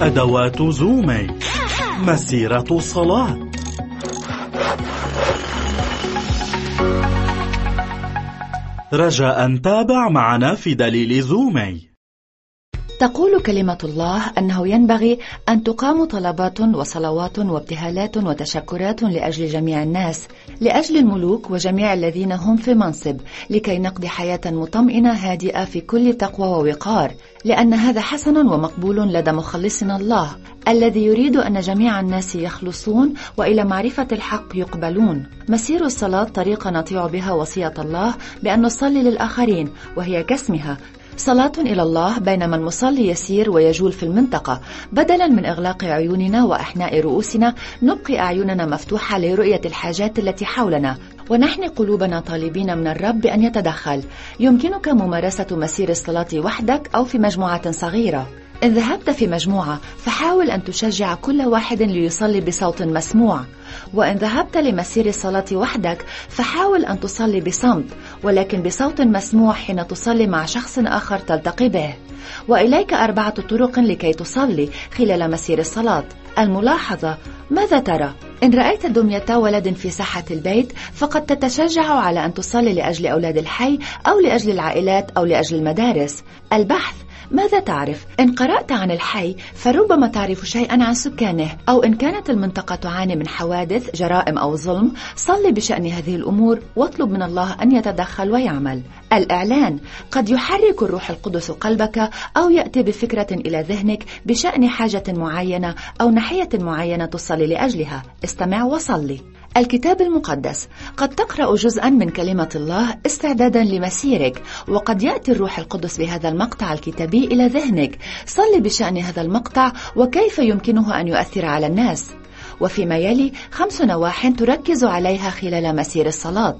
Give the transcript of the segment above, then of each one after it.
أدوات زومي. مسيرة صلاة. رجاء تابع معنا في دليل زومي. تقول كلمة الله أنه ينبغي أن تقام طلبات وصلوات وابتهالات وتشكرات لأجل جميع الناس لأجل الملوك وجميع الذين هم في منصب لكي نقضي حياة مطمئنة هادئة في كل تقوى ووقار لأن هذا حسن ومقبول لدى مخلصنا الله الذي يريد أن جميع الناس يخلصون وإلى معرفة الحق يقبلون. مسير الصلاة طريقة نطيع بها وصية الله بأن نصلي للآخرين وهي كاسمها صلاة إلى الله بينما المصلي يسير ويجول في المنطقة بدلا من إغلاق عيوننا وإحناء رؤوسنا نبقي أعيننا مفتوحة لرؤية الحاجات التي حولنا ونحن قلوبنا طالبين من الرب أن يتدخل. يمكنك ممارسة مسير الصلاة وحدك أو في مجموعة صغيرة. إن ذهبت في مجموعة فحاول أن تشجع كل واحد ليصلي بصوت مسموع. وإن ذهبت لمسير الصلاة وحدك فحاول أن تصلي بصمت ولكن بصوت مسموع حين تصلي مع شخص آخر تلتقي به. وإليك أربعة طرق لكي تصلي خلال مسير الصلاة. الملاحظة ماذا ترى؟ إن رأيت دمية ولد في ساحة البيت فقد تتشجع على أن تصلي لأجل أولاد الحي أو لأجل العائلات أو لأجل المدارس. البحث ماذا تعرف؟ إن قرأت عن الحي فربما تعرف شيئا عن سكانه. أو إن كانت المنطقة تعاني من حوادث جرائم أو ظلم صل بشأن هذه الأمور واطلب من الله أن يتدخل ويعمل. الإعلان قد يحرك الروح القدس قلبك أو يأتي بفكرة إلى ذهنك بشأن حاجة معينة أو ناحية معينة تصلي لأجلها. استمع وصلي. الكتاب المقدس. قد تقرأ جزءا من كلمة الله استعدادا لمسيرك وقد يأتي الروح القدس بهذا المقطع الكتابي إلى ذهنك. صل بشأن هذا المقطع وكيف يمكنه أن يؤثر على الناس؟ وفيما يلي خمس نواح تركز عليها خلال مسير الصلاة.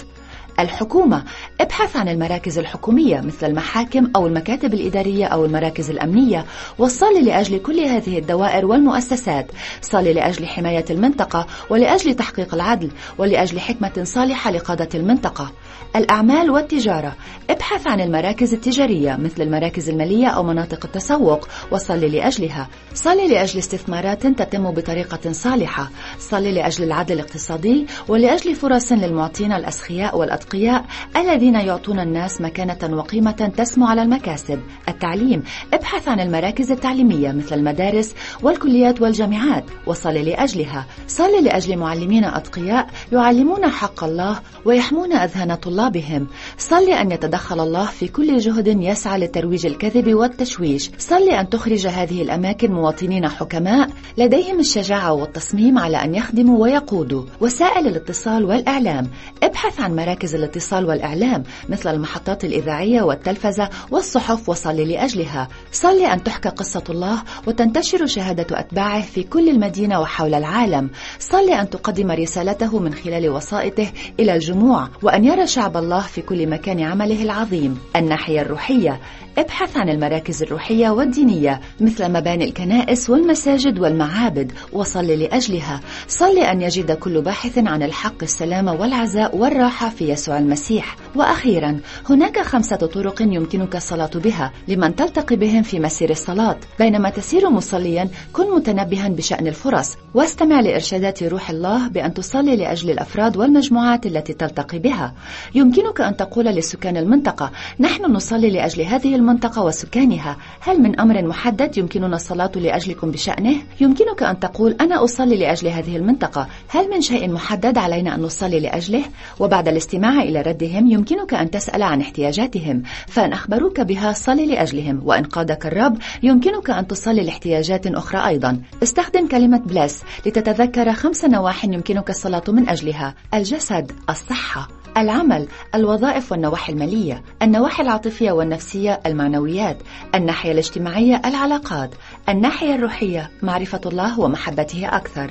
الحكومة. ابحث عن المراكز الحكومية مثل المحاكم أو المكاتب الإدارية أو المراكز الأمنية وصلي لأجل كل هذه الدوائر والمؤسسات. صلي لأجل حماية المنطقة ولأجل تحقيق العدل ولأجل حكمة صالحة لقادة المنطقة. الأعمال والتجارة. ابحث عن المراكز التجارية مثل المراكز المالية أو مناطق التسوق وصلي لأجلها. صلي لأجل استثمارات تتم بطريقة صالحة. صلي لأجل العدل الاقتصادي ولأجل فرص للمعطين الأسخياء والأتقياء الذين يعطون الناس مكانة وقيمة تسمو على المكاسب. التعليم. ابحث عن المراكز التعليمية مثل المدارس والكليات والجامعات. وصلي لأجلها. صلي لأجل معلمين أتقياء يعلمون حق الله ويحمون أذهان طلابهم. صلي أن يتدخل الله في كل جهد يسعى لترويج الكذب والتشويش. صلي أن تخرج هذه الأماكن مواطنين حكماء لديهم الشجاعة والتصميم على أن يخدموا ويقودوا. وسائل الاتصال والإعلام. ابحث عن مراكز الاتصال والإعلام مثل المحطات الإذاعية والتلفزة والصحف وصلي لأجلها. صلي أن تحكى قصة الله وتنتشر شهادة أتباعه في كل المدينة وحول العالم. صلي أن تقدم رسالته من خلال وسائطه إلى الجموع وأن يرى شعب الله في كل مكان عمله العظيم. الناحية الروحية. ابحث عن المراكز الروحية والدينية مثل مباني الكنائس والمساجد والمعابد وصل لأجلها. صل أن يجد كل باحث عن الحق السلام والعزاء والراحة في يسوع المسيح. وأخيرا هناك خمسة طرق يمكنك الصلاة بها لمن تلتقي بهم في مسير الصلاة بينما تسير مصليا كن متنبها بشأن الفرص واستمع لإرشادات روح الله بأن تصلي لأجل الأفراد والمجموعات التي تلتقي بها يمكنك أن تقول لسكان المنطقة نحن نصلي لأجل هذه المنطقة وسكانها هل من أمر محدد يمكننا الصلاة لأجلكم بشأنه؟ يمكنك أن تقول أنا أصلي لأجل هذه المنطقة هل من شيء محدد علينا أن نصلي لأجله؟ وبعد الاستماع إلى ردهم يمكنك أن تسأل عن احتياجاتهم فإن أخبروك بها صلي لأجلهم وإن قادك الرب يمكنك أن تصلي لاحتياجات أخرى أيضا. استخدم كلمة بلس لتتذكر خمس نواح يمكنك الصلاة من أجلها الجسد الصحة العمل الوظائف والنواحي المالية النواحي العاطفية والنفسية المعنويات الناحية الاجتماعية العلاقات الناحية الروحية معرفة الله ومحبته أكثر.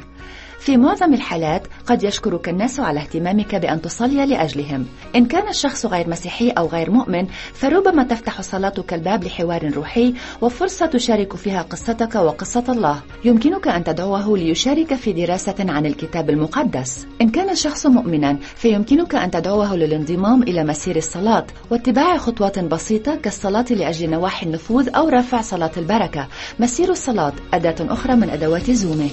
في معظم الحالات قد يشكرك الناس على اهتمامك بأن تصلي لأجلهم. إن كان الشخص غير مسيحي أو غير مؤمن فربما تفتح صلاتك الباب لحوار روحي وفرصة تشارك فيها قصتك وقصة الله. يمكنك أن تدعوه ليشارك في دراسة عن الكتاب المقدس. إن كان الشخص مؤمنا فيمكنك أن تدعوه للانضمام إلى مسير الصلاة واتباع خطوات بسيطة كالصلاة لأجل نواحي النفوذ أو رفع صلاة البركة. مسير الصلاة أداة أخرى من أدوات زومي